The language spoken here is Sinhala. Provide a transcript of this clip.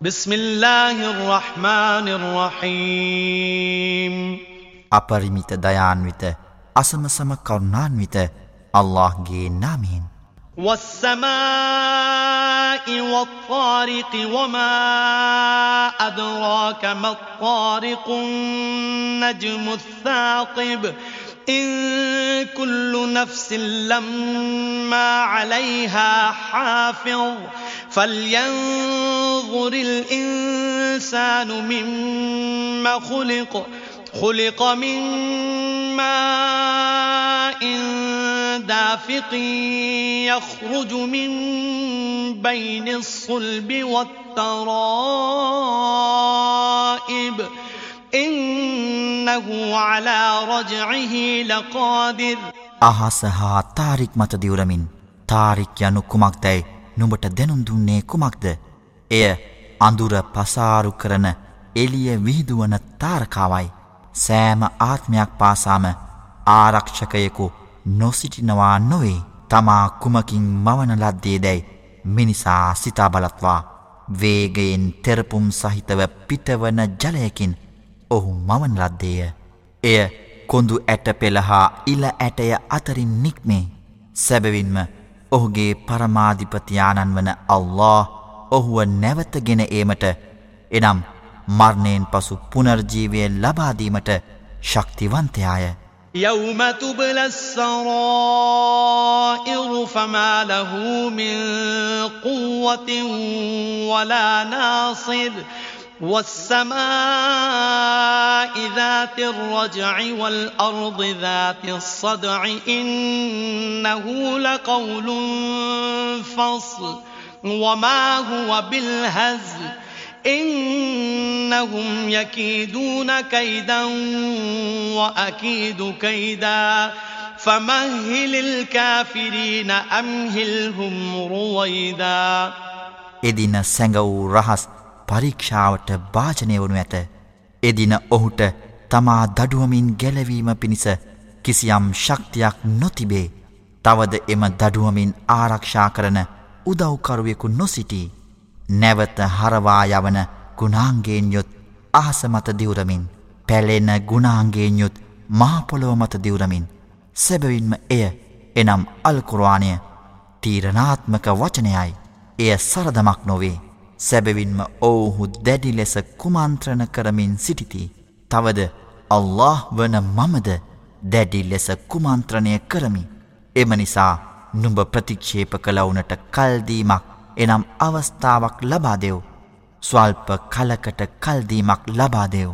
بسم الله الرحمن الرحيم. أبرميت ديان ويت أسم سم كرنان ويت الله جي نامين والسماء والطارق وما أدراك ما الطارق النجم الثاقب إن كل نفس لما عليها حافظ فلينظر الإنسان مما خلق خلق من ماء دافق يخرج من بين الصلب والترائب إنه على رجعه لقادر අහස හා තාරික් මත දිවරමින් තාරික් යනු කුමක්දැයි නුඹට දැනුම් දුන්නේ කුමක්ද එය අඳුර පසාරු කරන එලිය විහිදුවන තාරකාවයි. සෑම ආත්මයක් පාසාම ආරක්ෂකයෙකු නොසිටිනවා නොවේ. තමා කුමකින් මවන ලද්දේ දැයි මිනිසා සිතා බලත්වා. වේගයෙන් තෙරපුම් සහිතව පිටවන ජලයකින් ඔහු මවන් ලද්දේය. එය කොඳු ඇට පෙළහා ඉල ඇටය අතරින් නික්මේ. සැබවින්ම ඔහුගේ පරමාධිපතියාණන් වන අල්له ඔහුව නැවතගෙන ඒමට එනම් මරණයෙන් පසු පුනර්ජීවය ලබාදීමට ශක්තිවන්තයාය يوم تبلى السرائر فما له من قوة ولا ناصر والسماء ذات الرجع والأرض ذات الصدع إنه لقول فصل وما هو بالهزل إنهم يكيدون كيدا وأكيد كيدا فمهل الكافرين أمهلهم رويدا එදින සැඟ වූ රහස් පරීක්ෂාවට භාජනය වනු ඇත. එදින ඔහුට තමා දඩුවමින් ගැලවීම පිණිස කිසියම් ශක්තියක් නොතිබේ. තවද එම දඩුවමින් ආරක්ෂා කරන උදව්කරුවෙකු නොසිටී. නැවත හරවා යවන ගුණාන්ගේෙන් යුත් අහස මත දිවරමින් පැලෙන ගුණාන්ගේෙන් යුත් මහපොළොව මත දිවරමින් සැබවින්ම එය එනම් අල්කුරවානය තීරණාත්මක වචනයයි. එය සරදමක් නොවේ. සැබවින්ම ඔවුහු දැඩි ලෙස කුමන්ත්‍රණ කරමින් සිටිති. තවද අල්له වන මමද දැඩි ලෙස කුමන්ත්‍රණය කරමි. එම නිසා නුඹ ප්‍රතික්ෂේප කළවුනට කල්දීමක් එනම් අවස්ථාවක් ලබා දෙව්. ස්වල්ප කලකට කල්දීමක් ලබා දෙව්.